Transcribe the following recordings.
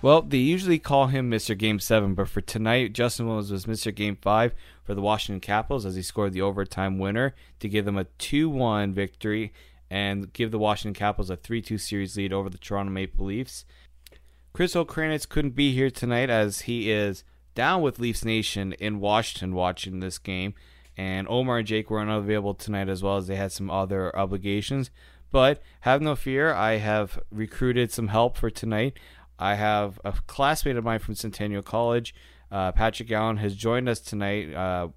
Well, they usually call him Mr. Game 7, but for tonight, Justin Williams was Mr. Game 5 for the Washington Capitals as he scored the overtime winner to give them a 2 1 victory and give the Washington Capitals a 3 2 series lead over the Toronto Maple Leafs. Chris O'Kranitz couldn't be here tonight as he is down with Leafs Nation in Washington watching this game. And Omar and Jake were unavailable tonight as well as they had some other obligations. But have no fear, I have recruited some help for tonight. I have a classmate of mine from Centennial College, uh, Patrick Allen, has joined us tonight. Uh,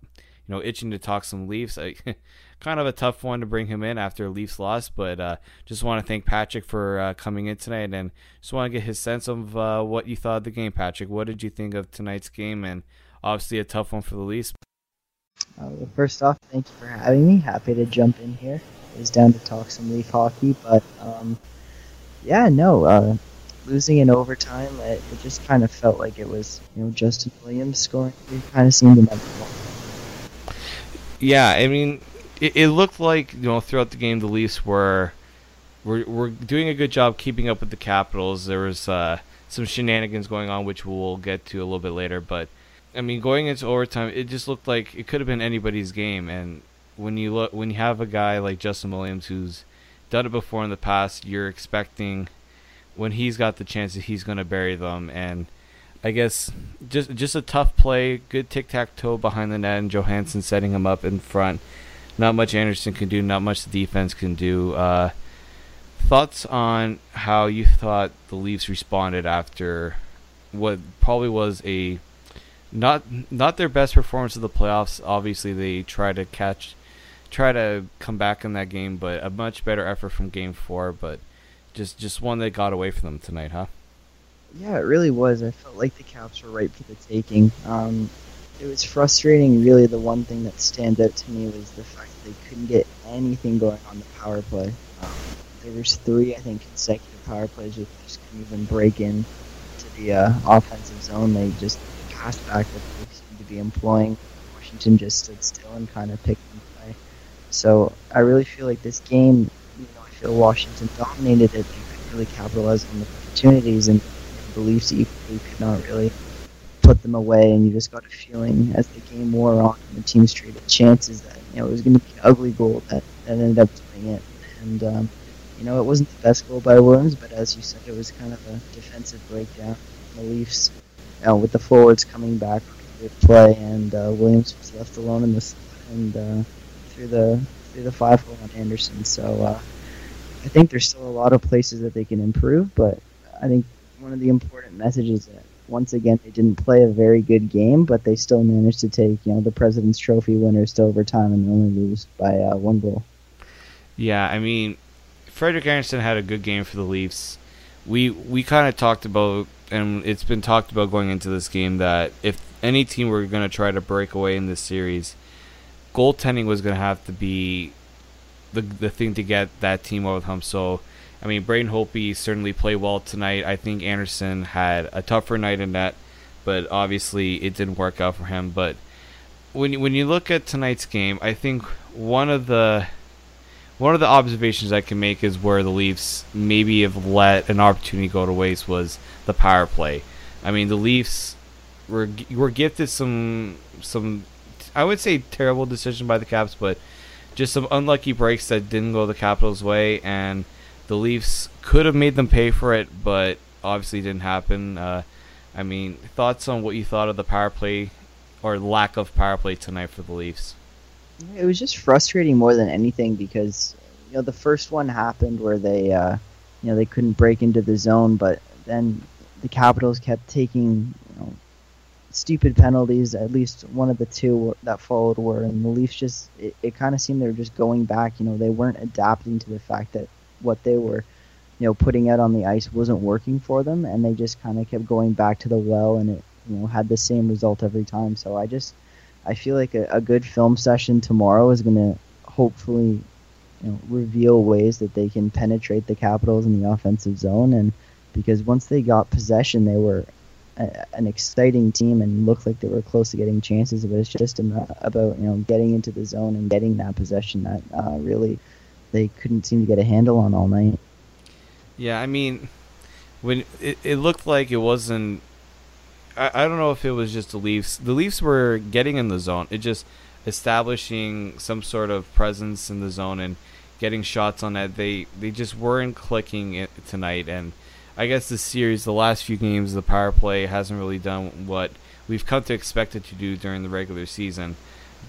you know, itching to talk some Leafs. Kind of a tough one to bring him in after Leafs loss, but uh, just want to thank Patrick for uh, coming in tonight and just want to get his sense of uh, what you thought of the game, Patrick. What did you think of tonight's game? And obviously a tough one for the Leafs. Uh, well, first off, thank you for having me. Happy to jump in here. I was down to talk some Leaf hockey, but um, yeah, no, losing in overtime, it, it just kind of felt like it was, you know, Justin Williams scoring. It kind of seemed inevitable. Yeah, I mean, it, it looked like you know throughout the game the Leafs were were were doing a good job keeping up with the Capitals. There was uh, some shenanigans going on, which we'll get to a little bit later. But I mean, going into overtime, it just looked like it could have been anybody's game. And when you look, when you have a guy like Justin Williams who's done it before in the past, you're expecting when he's got the chance that he's going to bury them. And I guess just just a tough play, good tic tac toe behind the net, and Johansson setting him up in front. Not much Andersen can do, not much the defense can do. Uh, thoughts on how you thought the Leafs responded after what probably was a not not their best performance of the playoffs. Obviously, they try to catch, try to come back in that game, but a much better effort from Game Four. But just just one that got away from them tonight, huh? Yeah, it really was. I felt like the Caps were right for the taking. Um, it was frustrating. Really, the one thing that stands out to me was the fact that they couldn't get anything going on the power play. Um, there was three, I think, consecutive power plays that just couldn't even break in to the uh, offensive zone. They just passed back that they seemed to be employing. Washington just stood still and kind of picked and play. So I really feel like this game, feel Washington dominated it. They couldn't really capitalize on the opportunities and the Leafs you could not really put them away. And you just got a feeling as the game wore on and the teams traded chances that you know it was going to be an ugly goal that, that ended up doing it. And um, you know, it wasn't the best goal by Williams, but as you said, it was kind of a defensive breakdown. The Leafs, you know, with the forwards coming back for play, and uh, Williams was left alone in this and uh, through the through the five hole on Andersen. So uh, I think there's still a lot of places that they can improve, but I think one of the important messages that once again they didn't play a very good game, but they still managed to take you know the President's Trophy winners to overtime and only lose by uh, one goal. Yeah, I mean, Frederik Andersen had a good game for the Leafs. We we kind of talked about, and it's been talked about going into this game that if any team were going to try to break away in this series, goaltending was going to have to be the the thing to get that team over the hump. So, I mean, Braden Holtby certainly played well tonight. I think Andersen had a tougher night in net, but obviously it didn't work out for him. But when when you look at tonight's game, I think one of the one of the observations I can make is where the Leafs maybe have let an opportunity go to waste was the power play. I mean, the Leafs were were gifted some some I would say terrible decision by the Caps, but just some unlucky breaks that didn't go the Capitals' way, and the Leafs could have made them pay for it, but obviously didn't happen. Uh, I mean, thoughts on what you thought of the power play or lack of power play tonight for the Leafs? It was just frustrating more than anything because you know the first one happened where they uh, you know they couldn't break into the zone, but then the Capitals kept taking you know stupid penalties. At least one of the two that followed were, and the Leafs just it, it kind of seemed they were just going back. You know they weren't adapting to the fact that what they were you know putting out on the ice wasn't working for them, and they just kind of kept going back to the well, and it you know had the same result every time. So I just I feel like a, a good film session tomorrow is going to hopefully you know, reveal ways that they can penetrate the Capitals in the offensive zone. And because once they got possession, they were an exciting team and looked like they were close to getting chances. But it's just about, you know getting into the zone and getting that possession that uh, really they couldn't seem to get a handle on all night. Yeah, I mean, when it, it looked like it wasn't. I, I don't know if it was just the Leafs. The Leafs were getting in the zone. It just establishing some sort of presence in the zone and getting shots on that. They they just weren't clicking tonight. And I guess this series, the last few games, the power play hasn't really done what we've come to expect it to do during the regular season.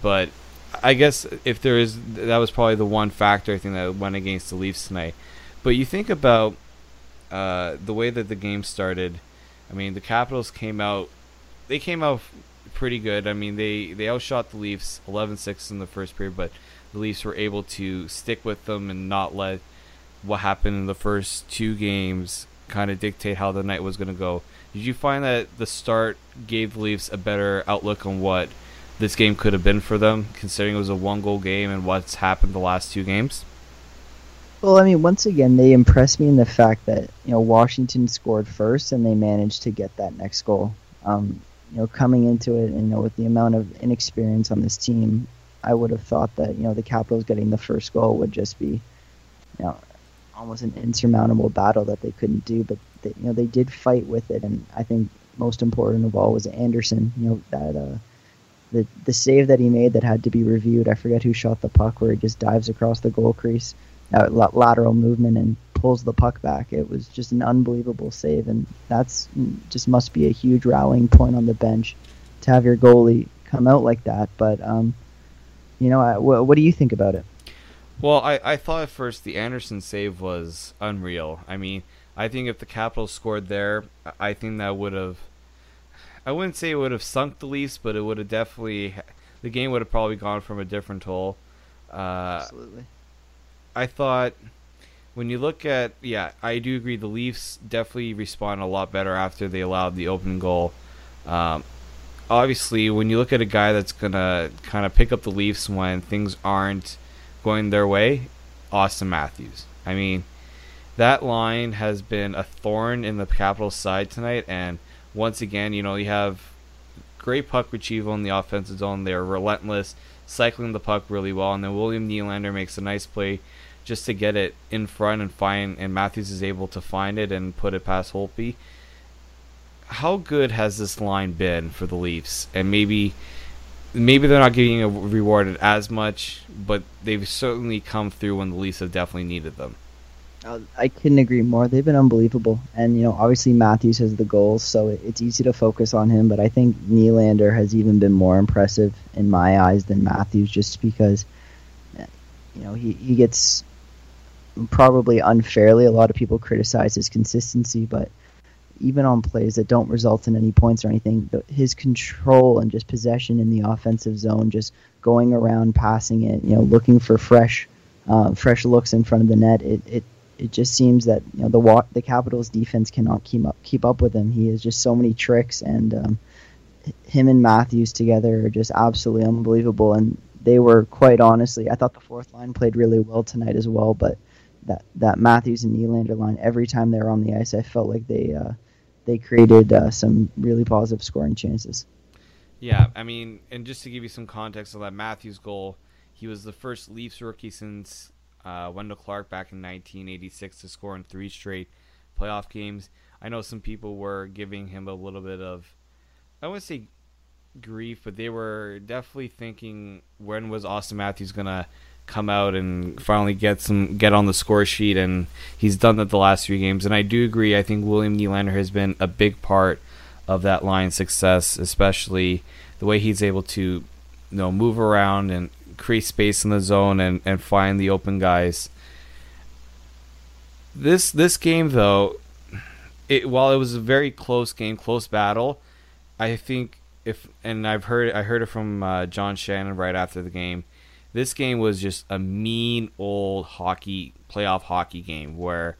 But I guess if there is, that was probably the one factor I think that went against the Leafs tonight. But you think about uh, the way that the game started. I mean, the Capitals came out. They came out pretty good. I mean, they they outshot the Leafs 11-6 in the first period, but the Leafs were able to stick with them and not let what happened in the first two games kind of dictate how the night was going to go. Did you find that the start gave the Leafs a better outlook on what this game could have been for them, considering it was a one-goal game and what's happened the last two games? Well, I mean, once again, they impressed me in the fact that you know Washington scored first and they managed to get that next goal. Um, you know, coming into it, and, you know, with the amount of inexperience on this team, I would have thought that you know the Capitals getting the first goal would just be, you know, almost an insurmountable battle that they couldn't do. But they, you know, they did fight with it, and I think most important of all was Andersen. You know that. Uh, the, the save that he made that had to be reviewed, I forget who shot the puck, where he just dives across the goal crease uh, lateral movement and pulls the puck back. It was just an unbelievable save, and that's just must be a huge rallying point on the bench to have your goalie come out like that. But um, you know, wh- what do you think about it? Well, I, I thought at first the Andersen save was unreal. I mean, I think if the Capitals scored there, I- think that would have. I wouldn't say it would have sunk the Leafs, but it would have definitely. The game would have probably gone from a different toll. Uh, Absolutely. I thought when you look at yeah, I do agree. The Leafs definitely respond a lot better after they allowed the open goal. Um, obviously, when you look at a guy that's gonna kind of pick up the Leafs when things aren't going their way, Auston Matthews. I mean, that line has been a thorn in the Capitals' side tonight, and once again, you know, you have great puck retrieval in the offensive zone. They're relentless, cycling the puck really well, and then William Nylander makes a nice play just to get it in front and find, and Matthews is able to find it and put it past Holtby. How good has this line been for the Leafs? And maybe, maybe they're not getting rewarded as much, but they've certainly come through when the Leafs have definitely needed them. Uh, I couldn't agree more. They've been unbelievable, and you know, obviously Matthews has the goals, so it's easy to focus on him. But I think Nylander has even been more impressive in my eyes than Matthews, just because, you know, he he gets probably unfairly. A lot of people criticize his consistency, but even on plays that don't result in any points or anything, the, his control and just possession in the offensive zone, just going around, passing it, you know, looking for fresh, uh, fresh looks in front of the net. It, it it just seems that you know the the Capitals defense cannot keep up keep up with him. He has just so many tricks, and um, him and Matthews together are just absolutely unbelievable. And they were quite honestly, I thought the fourth line played really well tonight as well, but that that Matthews and Nylander line, every time they were on the ice, I felt like they uh, they created uh, some really positive scoring chances. Yeah, I mean, and just to give you some context on that Matthews goal, he was the first Leafs rookie since uh, Wendell Clark back in 1986 to score in three straight playoff games. I know some people were giving him a little bit of, I wouldn't say grief, but they were definitely thinking when was Auston Matthews gonna come out and finally get some get on the score sheet, and he's done that the last three games. And I do agree. I think William Nylander has been a big part of that line's success, especially the way he's able to, you know, move around and create space in the zone and, and find the open guys. This this game though, it while it was a very close game, close battle, I think if and I've heard I heard it from uh, John Shannon right after the game. This game was just a mean old hockey playoff hockey game where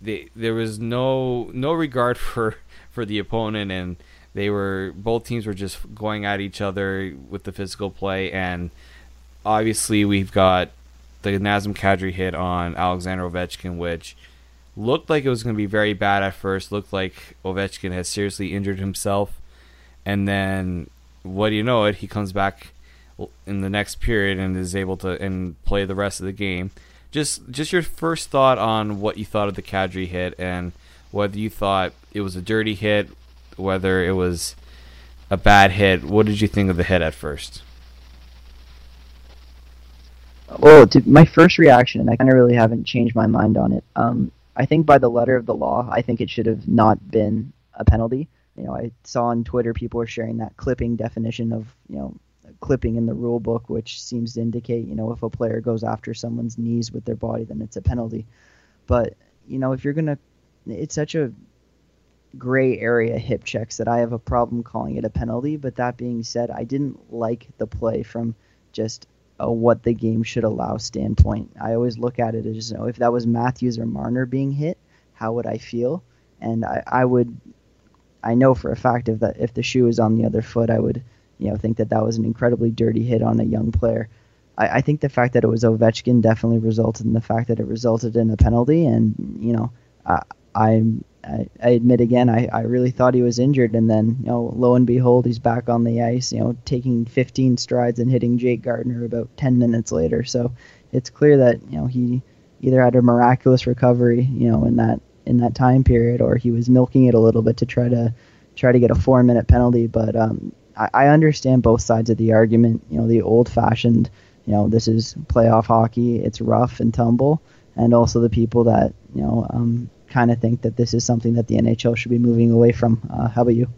they, there was no no regard for for the opponent and they were both teams were just going at each other with the physical play and obviously we've got the Nazem Kadri hit on Alexander Ovechkin which looked like it was going to be very bad at first looked like Ovechkin has seriously injured himself. And then what do you know it he comes back in the next period and is able to and play the rest of the game just just your first thought on what you thought of the Kadri hit and whether you thought it was a dirty hit, whether it was a bad hit. What did you think of the hit at first? Well, my first reaction, and I kind of really haven't changed my mind on it. Um, I think by the letter of the law, I think it should have not been a penalty. You know, I saw on Twitter people were sharing that clipping definition of you know clipping in the rule book, which seems to indicate you know if a player goes after someone's knees with their body, then it's a penalty. But you know, if you're gonna, it's such a gray area hip checks that I have a problem calling it a penalty. But that being said, I didn't like the play from just a what the game should allow standpoint. I always look at it as you know, if that was Matthews or Marner being hit, how would I feel? And I, I would, I know for a fact if that if the shoe is on the other foot, I would, you know, think that that was an incredibly dirty hit on a young player. I, I think the fact that it was Ovechkin definitely resulted in the fact that it resulted in a penalty, and you know, I, I, I admit again, I, I really thought he was injured, and then you know, lo and behold, he's back on the ice. You know, taking 15 strides and hitting Jake Gardiner about 10 minutes later. So it's clear that you know he either had a miraculous recovery, you know, in that in that time period, or he was milking it a little bit to try to try to get a four minute penalty. But um, I, I understand both sides of the argument. You know, the old fashioned, you know, this is playoff hockey. It's rough and tumble, and also the people that you know. Um, kind of think that this is something that the NHL should be moving away from. Uh, how about you?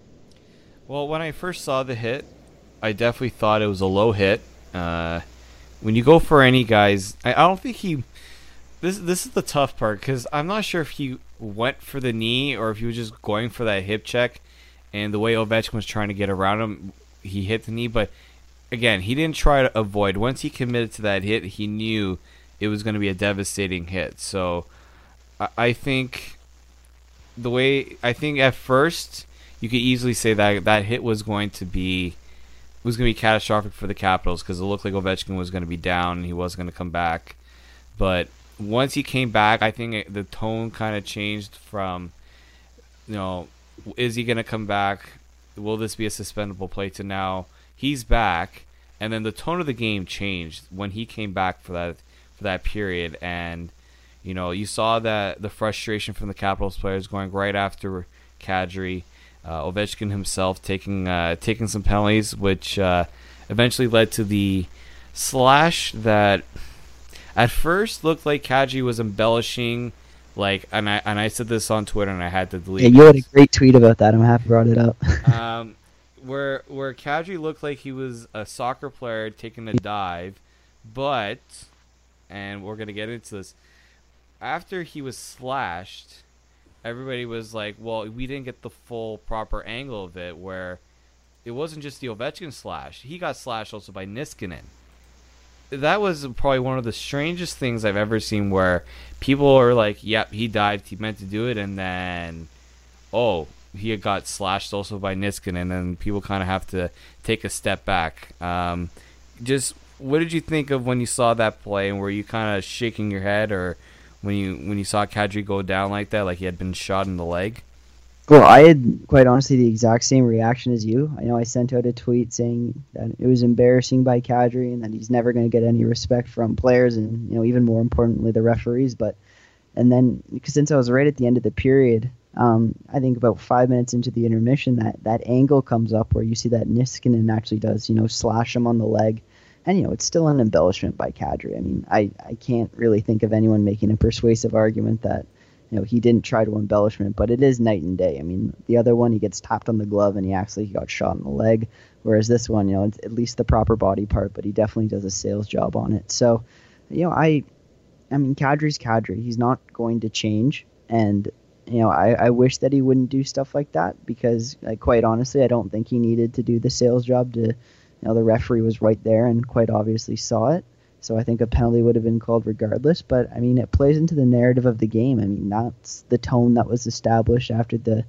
Well, when I first saw the hit, I definitely thought it was a low hit. Uh, when you go for any guys, I, I don't think he. This this is the tough part because I'm not sure if he went for the knee or if he was just going for that hip check, and the way Ovechkin was trying to get around him, he hit the knee. But again, he didn't try to avoid. Once he committed to that hit, he knew it was going to be a devastating hit. So I, think the way I think at first you could easily say that that hit was going to be was going to be catastrophic for the Capitals because it looked like Ovechkin was going to be down and he wasn't going to come back. But once he came back, I think the tone kind of changed from, you know, is he going to come back? Will this be a suspendable play? To now he's back, and then the tone of the game changed when he came back for that for that period, and you know you saw that the frustration from the Capitals players going right after Kadri uh, Ovechkin himself taking uh, taking some penalties, which uh, eventually led to the slash that at first looked like Kadri was embellishing. Like, and I and I said this on Twitter, and I had to delete. Yeah, you had a great tweet about that. I'm happy brought it up. um, where where Kadri looked like he was a soccer player taking a dive, but, and we're gonna get into this. After he was slashed, everybody was like, "Well, we didn't get the full proper angle of it." Where it wasn't just the Ovechkin slash; he got slashed also by Niskanen. That was probably one of the strangest things I've ever seen. Where people are like, "Yep, he dived; he meant to do it," and then, oh, he got slashed also by Niskanen, and then people kind of have to take a step back. Um, just what did you think of when you saw that play, and were you kind of shaking your head, or when you when you saw Kadri go down like that, like he had been shot in the leg? Well, I had quite honestly the exact same reaction as you. I know I sent out a tweet saying that it was embarrassing by Kadri and that he's never going to get any respect from players and you know even more importantly the referees. But and then because since I was right at the end of the period, um, I think about five minutes into the intermission, that that angle comes up where you see that Niskanen actually does you know slash him on the leg, and you know it's still an embellishment by Kadri. I mean, I I can't really think of anyone making a persuasive argument that you know he didn't try to embellishment, but it is night and day. I mean, the other one he gets tapped on the glove and he actually got shot in the leg, whereas this one, you know, it's at least the proper body part, but he definitely does a sales job on it. So, you know, I I mean, Kadri's Kadri. He's not going to change, and you know, I, I wish that he wouldn't do stuff like that because, like, quite honestly, I don't think he needed to do the sales job. To, you know, the referee was right there and quite obviously saw it. So I think a penalty would have been called regardless. But I mean, it plays into the narrative of the game. I mean, that's the tone that was established after the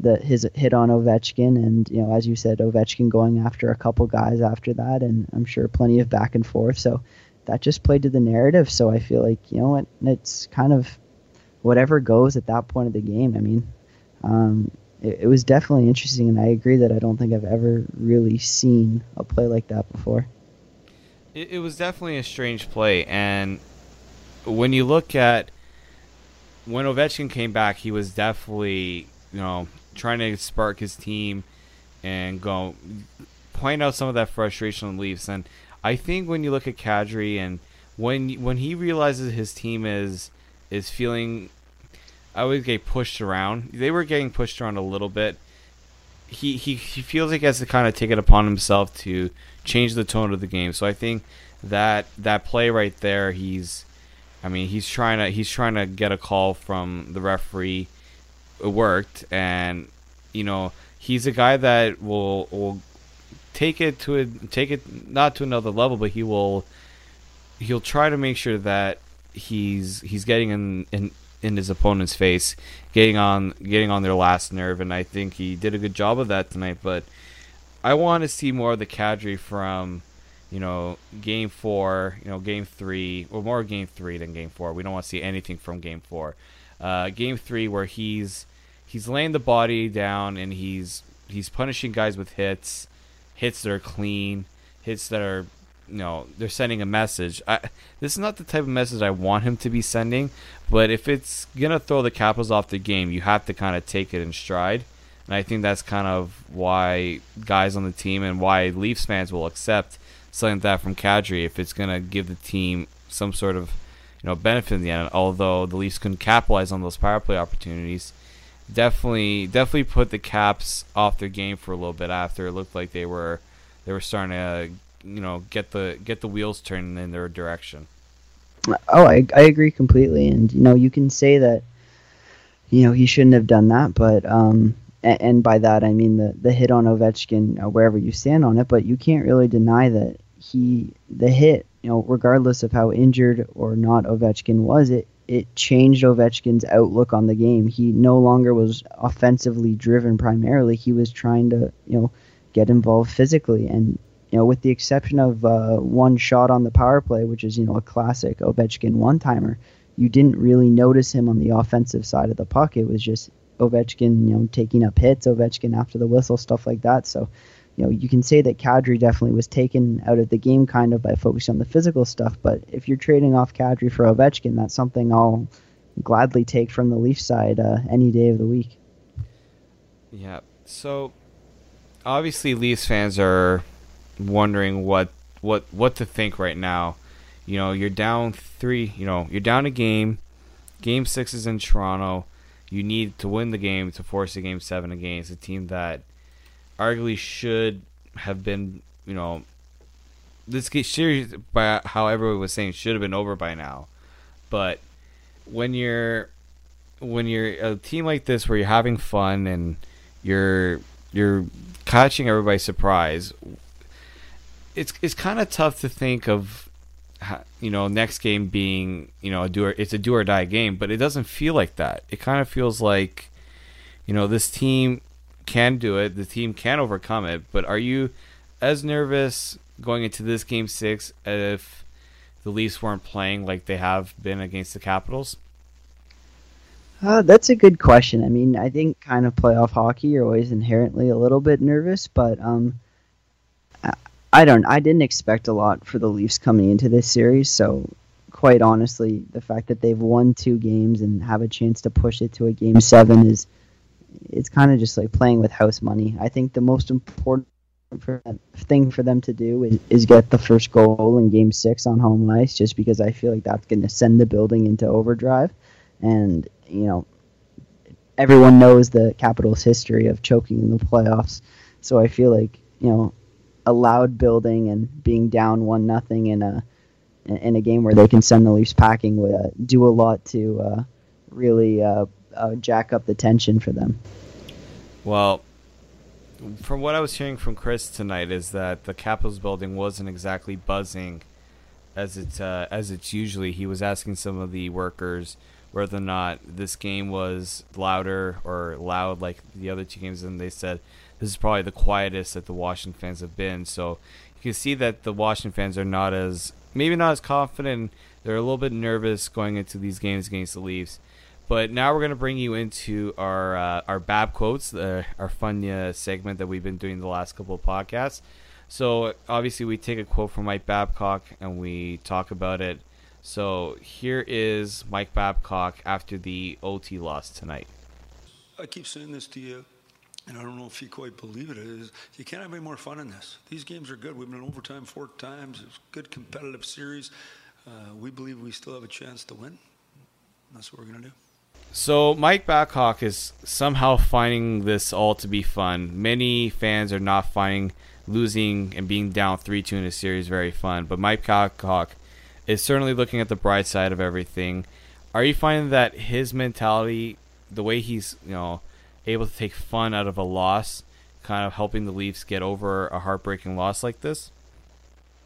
the his hit on Ovechkin, and you know, as you said, Ovechkin going after a couple guys after that, and I'm sure plenty of back and forth. So that just played to the narrative. So I feel like you know what, it's kind of whatever goes at that point of the game. I mean, um, it, it was definitely interesting, and I agree that I don't think I've ever really seen a play like that before. It, it was definitely a strange play, and when you look at when Ovechkin came back, he was definitely you know trying to spark his team and go point out some of that frustration on Leafs. And I think when you look at Kadri and when when he realizes his team is is feeling, I would get pushed around. They were getting pushed around a little bit. He, he, he feels like he has to kind of take it upon himself to change the tone of the game. So I think that that play right there, he's, I mean, he's trying to he's trying to get a call from the referee. It worked, and you know he's a guy that will will take it to a, take it not to another level, but he will he'll try to make sure that he's he's getting in in, in his opponent's face, getting on getting on their last nerve, and I think he did a good job of that tonight. But I want to see more of the Kadri from you know game four, you know game three, or more game three than game four. We don't want to see anything from game four. Uh, game three where he's he's laying the body down and he's he's punishing guys with hits, hits that are clean, hits that are you know they're sending a message. I, this is not the type of message I want him to be sending, but if it's gonna throw the Capitals off the game, you have to kind of take it in stride. And I think that's kind of why guys on the team and why Leafs fans will accept something like that from Kadri if it's gonna give the team some sort of you know benefit in the end. Although the Leafs couldn't capitalize on those power play opportunities, definitely definitely put the Caps off their game for a little bit after it looked like they were they were starting to you know get the get the wheels turning in their direction. Oh, I, I agree completely. And, you know, you can say that, you know, he shouldn't have done that, but, um, and, and by that I mean the, the hit on Ovechkin, uh, wherever you stand on it, but you can't really deny that he, the hit, you know, regardless of how injured or not Ovechkin was, it, it changed Ovechkin's outlook on the game. He no longer was offensively driven primarily. He was trying to, you know, get involved physically. And, you know, with the exception of uh, one shot on the power play, which is, you know, a classic Ovechkin one timer, you didn't really notice him on the offensive side of the puck. It was just Ovechkin, you know, taking up hits, Ovechkin after the whistle, stuff like that. So, you know, you can say that Kadri definitely was taken out of the game kind of by focusing on the physical stuff. But if you're trading off Kadri for Ovechkin, that's something I'll gladly take from the Leaf side uh, any day of the week. Yeah. So obviously Leafs fans are wondering what what what to think right now. You know, you're down three. You know, you're down a game. Game six is in Toronto. You need to win the game to force a game seven against a team that arguably should have been. You know, this series, by how everyone was saying, should have been over by now. But when you're when you're a team like this where you're having fun and you're you're catching everybody surprise it's it's kind of tough to think of you know next game being you know a do or, it's a do or die game but it doesn't feel like that it kind of feels like you know this team can do it the team can overcome it but are you as nervous going into this game 6 if the Leafs weren't playing like they have been against the Capitals Uh, that's a good question. I mean, I think kind of playoff hockey, you're always inherently a little bit nervous, but um, I, don't. I didn't expect a lot for the Leafs coming into this series. So, quite honestly, the fact that they've won two games and have a chance to push it to a game seven is, it's kind of just like playing with house money. I think the most important thing for them to do is, is get the first goal in Game Six on home ice, just because I feel like that's going to send the building into overdrive, and you know, everyone knows the Capitals' history of choking in the playoffs, so I feel like you know, a loud building and being down one nothing in a in a game where they can send the Leafs packing would uh, do a lot to uh, really uh, uh, jack up the tension for them. Well, from what I was hearing from Chris tonight is that the Capitals building wasn't exactly buzzing as it uh, as it's usually. He was asking some of the workers whether or not this game was louder or loud like the other two games, and they said this is probably the quietest that the Washington fans have been. So you can see that the Washington fans are not as maybe not as confident. They're a little bit nervous going into these games against the Leafs. But now we're going to bring you into our uh, our Bab quotes, uh, our fun uh, segment that we've been doing the last couple of podcasts. So obviously we take a quote from Mike Babcock and we talk about it. So here is Mike Babcock after the OT loss tonight. I keep saying this to you, and I don't know if you quite believe it. Is you can't have any more fun in this. These games are good. We've been in overtime four times. It's a good competitive series. Uh, we believe we still have a chance to win. That's what we're gonna do. So Mike Babcock is somehow finding this all to be fun. Many fans are not finding losing and being down 3-2 in a series very fun, but Mike Babcock is certainly looking at the bright side of everything. Are you finding that his mentality, the way he's, you know, able to take fun out of a loss, kind of helping the Leafs get over a heartbreaking loss like this?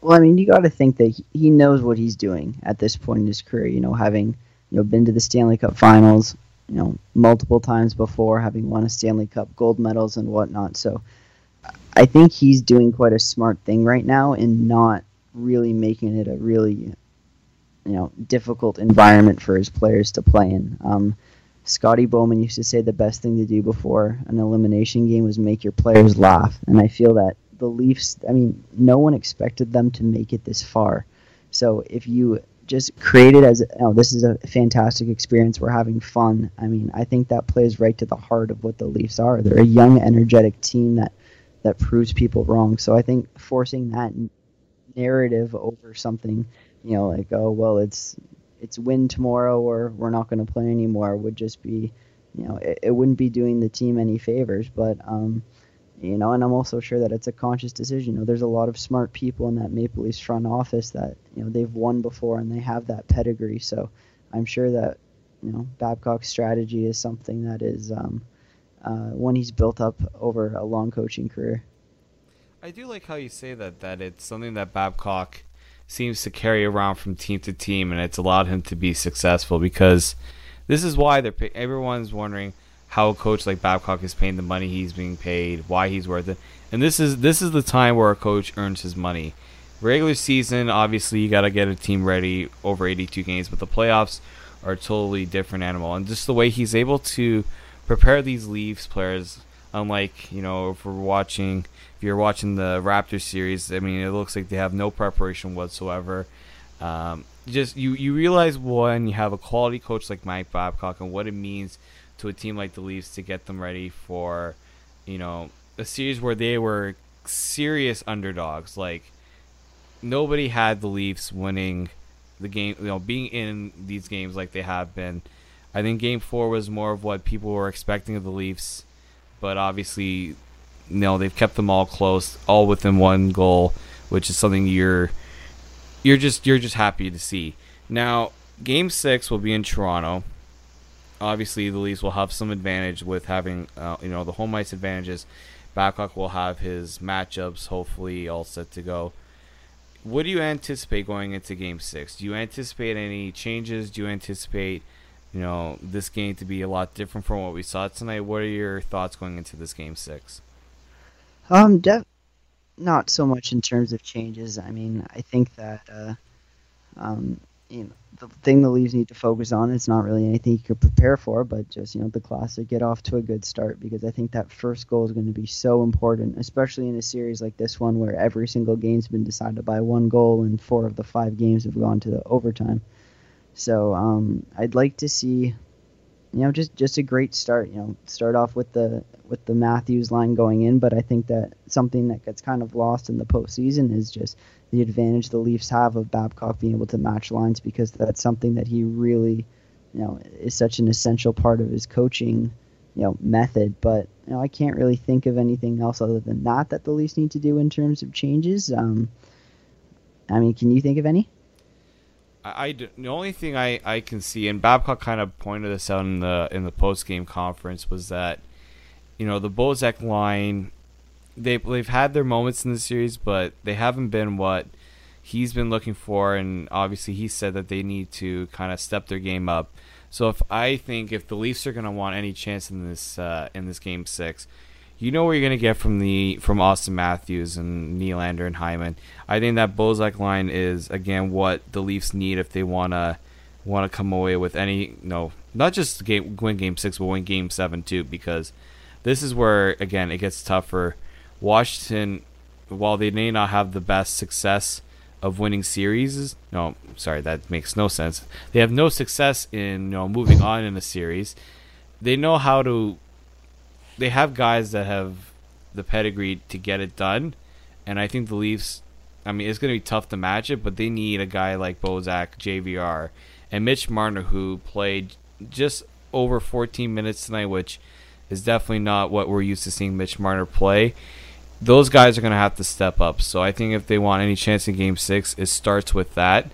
Well, I mean, you got to think that he- knows what he's doing at this point in his career. You know, having you know been to the Stanley Cup Finals, you know, multiple times before, having won a Stanley Cup gold medals and whatnot. So, I think he's doing quite a smart thing right now in not really making it a really, you know, difficult environment for his players to play in. Um, Scotty Bowman used to say the best thing to do before an elimination game was make your players laugh, and I feel that the Leafs. I mean, no one expected them to make it this far. So if you just create it as, oh, this is a fantastic experience, we're having fun. I mean, I think that plays right to the heart of what the Leafs are. They're a young, energetic team that that proves people wrong. So I think forcing that narrative over something, you know, like oh well, it's it's win tomorrow or we're not going to play anymore would just be, you know, it, it wouldn't be doing the team any favors. But um, you know, and I'm also sure that it's a conscious decision. You know, there's a lot of smart people in that Maple Leafs front office that you know they've won before and they have that pedigree. So I'm sure that you know Babcock's strategy is something that is um, uh, one he's built up over a long coaching career. I do like how you say that that it's something that Babcock seems to carry around from team to team, and it's allowed him to be successful because this is why they're pay- everyone's wondering how a coach like Babcock is paying the money he's being paid, why he's worth it, and this is this is the time where a coach earns his money. Regular season, obviously, you got to get a team ready over 82 games, but the playoffs are a totally different animal, and just the way he's able to prepare these Leafs players, unlike you know if we're watching if you're watching the Raptors series, I mean, it looks like they have no preparation whatsoever. Um, just you, you realize when you have a quality coach like Mike Babcock and what it means to a team like the Leafs to get them ready for, you know, a series where they were serious underdogs. Like nobody had the Leafs winning the game, you know, being in these games like they have been. I think Game Four was more of what people were expecting of the Leafs, but obviously no, they've kept them all close, all within one goal, which is something you're you're just you're just happy to see. Now, game six will be in Toronto. Obviously, the Leafs will have some advantage with having uh, you know the home ice advantages. Babcock will have his matchups hopefully all set to go. What do you anticipate going into Game Six? Do you anticipate any changes? Do you anticipate you know this game to be a lot different from what we saw tonight? What are your thoughts going into this Game Six? Um, def- not so much in terms of changes. I mean, I think that uh, um, you know, the thing the Leafs need to focus on is not really anything you could prepare for, but just you know the classic get off to a good start because I think that first goal is going to be so important, especially in a series like this one where every single game's been decided by one goal and four of the five games have gone to the overtime. So um, I'd like to see you know, just just a great start. You know, start off with the with the Matthews line going in, but I think that something that gets kind of lost in the postseason is just the advantage the Leafs have of Babcock being able to match lines because that's something that he really, you know, is such an essential part of his coaching, you know, method. But you know, I can't really think of anything else other than that that the Leafs need to do in terms of changes. Um, I mean, can you think of any? I, I the only thing I, I can see, and Babcock kind of pointed this out in the in the post game conference, was that you know the Bozak line, they they've had their moments in the series, but they haven't been what he's been looking for, and obviously he said that they need to kind of step their game up. So if I think if the Leafs are going to want any chance in this uh, in this game six, you know what you're going to get from the from Auston Matthews and Nylander and Hyman. I think that Bozak line is again what the Leafs need if they want to want to come away with any no not just game win game six but win game seven too because this is where again it gets tougher. Washington, while they may not have the best success of winning series, no, sorry, that makes no sense. They have no success in you know moving on in a series. They know how to. They have guys that have the pedigree to get it done, and I think the Leafs. I mean, it's going to be tough to match it, but they need a guy like Bozak, JVR, and Mitch Marner, who played just over 14 minutes tonight, which is definitely not what we're used to seeing Mitch Marner play. Those guys are going to have to step up. So I think if they want any chance in Game Six, it starts with that.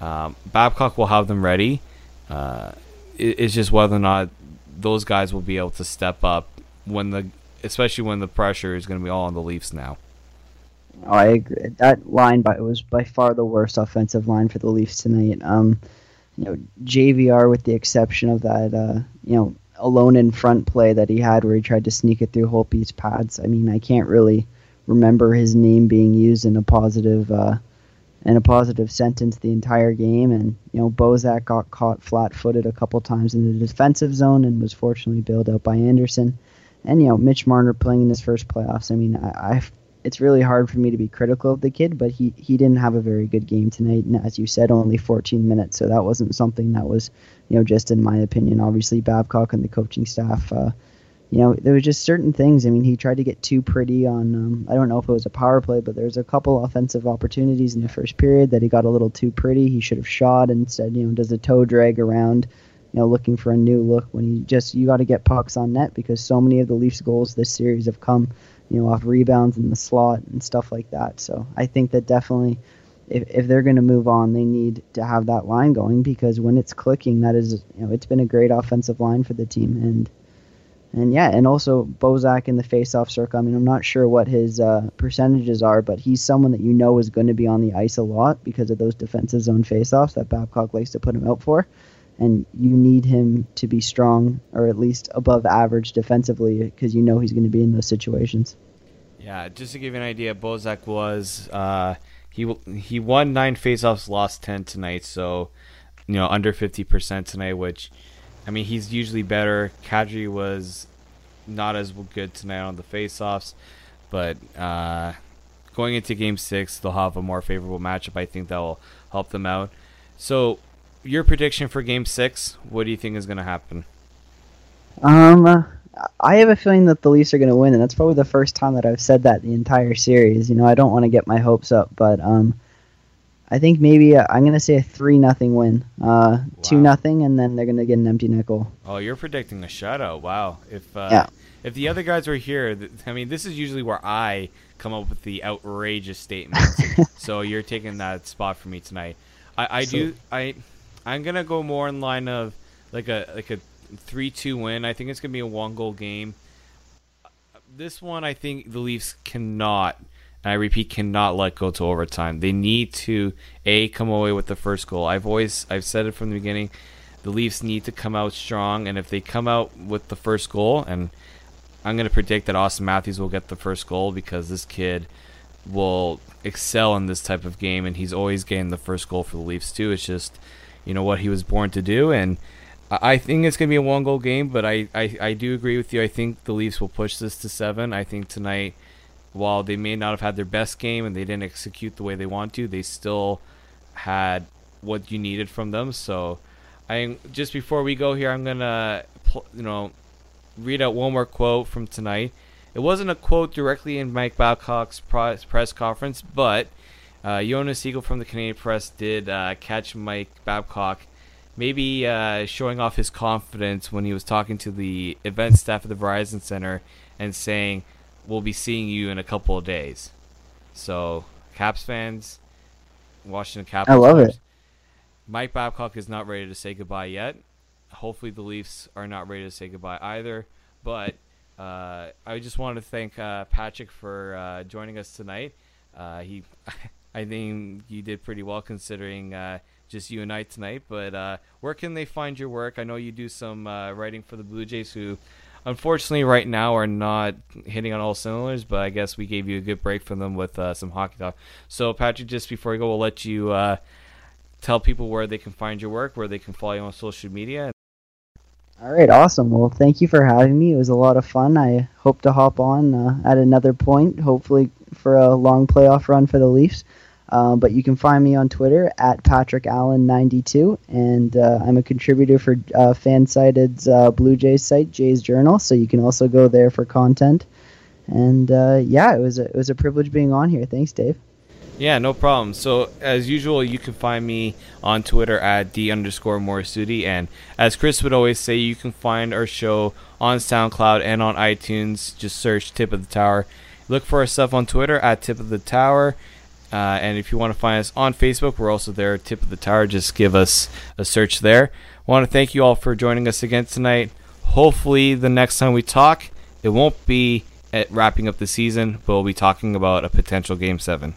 Um, Babcock will have them ready. Uh, it, it's just whether or not those guys will be able to step up when the, especially when the pressure is going to be all on the Leafs now. Oh, I agree. That line by was by far the worst offensive line for the Leafs tonight. Um, you know, JVR with the exception of that, uh, you know, alone in front play that he had where he tried to sneak it through Holtby's pads. I mean, I can't really remember his name being used in a positive uh, in a positive sentence the entire game. And you know, Bozak got caught flat-footed a couple times in the defensive zone and was fortunately bailed out by Andersen. And you know, Mitch Marner playing in his first playoffs. I mean, I, I it's really hard for me to be critical of the kid, but he he didn't have a very good game tonight. And as you said, only 14 minutes, so that wasn't something that was, you know, just in my opinion. Obviously, Babcock and the coaching staff. Uh, you know, there were just certain things. I mean, he tried to get too pretty on. Um, I don't know if it was a power play, but there's a couple offensive opportunities in the first period that he got a little too pretty. He should have shot instead. You know, does a toe drag around, you know, looking for a new look when you just you got to get pucks on net because so many of the Leafs goals this series have come, you know, off rebounds in the slot and stuff like that. So I think that definitely. If, if they're going to move on, they need to have that line going because when it's clicking, that is, you know, it's been a great offensive line for the team, and and yeah, and also Bozak in the faceoff circle. I mean, I'm not sure what his uh, percentages are, but he's someone that you know is going to be on the ice a lot because of those defensive zone faceoffs that Babcock likes to put him out for. And you need him to be strong or at least above average defensively because you know he's going to be in those situations. Yeah, just to give you an idea, Bozak was uh, he he won nine faceoffs, lost ten tonight, so you know under fifty percent tonight, which I mean, he's usually better. Kadri was not as good tonight on the faceoffs, but uh, going into Game Six, they'll have a more favorable matchup. I think that will help them out. So, your prediction for Game Six? What do you think is going to happen? Um, I have a feeling that the Leafs are going to win, and that's probably the first time that I've said that the entire series. You know, I don't want to get my hopes up, but um, I think maybe uh, I'm going to say a three nothing win, uh, two Wow. nothing, and then they're going to get an empty nickel. Oh, you're predicting a shutout. Wow. If uh, Yeah. if the other guys were here, th- I mean, this is usually where I come up with the outrageous statements. so you're taking that spot for me tonight. I, I do. I I'm gonna go more in line of like a like a three two win. I think it's gonna be a one goal game. This one, I think the Leafs cannot. And I repeat, cannot let go to overtime. They need to a come away with the first goal. I've always I've said it from the beginning. The Leafs need to come out strong, and if they come out with the first goal, and I'm to predict that Auston Matthews will get the first goal because this kid will excel in this type of game, and he's always getting the first goal for the Leafs too. It's just, you know, what he was born to do, and I think it's going to be a one goal game, but I, I, I do agree with you. I think the Leafs will push this to seven. I think tonight, while they may not have had their best game and they didn't execute the way they want to, they still had what you needed from them. So, I just before we go here, I'm gonna you know read out one more quote from tonight. It wasn't a quote directly in Mike Babcock's press conference, but Jonas Siegel from the Canadian Press did uh, catch Mike Babcock maybe uh, showing off his confidence when he was talking to the event staff at the Verizon Center and saying, "We'll be seeing you in a couple of days." So, Caps fans, Washington Capitals. I love fans, it. Mike Babcock is not ready to say goodbye yet. Hopefully, the Leafs are not ready to say goodbye either. But uh, I just wanted to thank uh, Patrick for uh, joining us tonight. Uh, he, I think you did pretty well considering uh, just you and I tonight. But uh, where can they find your work? I know you do some uh, writing for the Blue Jays, who unfortunately right now are not hitting on all cylinders. But I guess we gave you a good break from them with uh, some hockey talk. So Patrick, just before we go, we'll let you uh, tell people where they can find your work, where they can follow you on social media. All right, awesome. Well, thank you for having me. It was a lot of fun. I hope to hop on uh, at another point, hopefully for a long playoff run for the Leafs. Uh, but you can find me on Twitter at Patrick Allen92, and uh, I'm a contributor for uh, Fansided's uh, Blue Jays site, Jays Journal. So you can also go there for content. And uh, yeah, it was a, it was a privilege being on here. Thanks, Dave. Yeah, no problem. So as usual, you can find me on Twitter at d underscore Morisuti, and as Chris would always say, you can find our show on SoundCloud and on iTunes. Just search Tip of the Tower. Look for our stuff on Twitter at Tip of the Tower. Uh, and if you want to find us on Facebook, we're also there, Tip of the Tower. Just give us a search there. want to thank you all for joining us again tonight. Hopefully, the next time we talk, it won't be at wrapping up the season, but we'll be talking about a potential Game 7.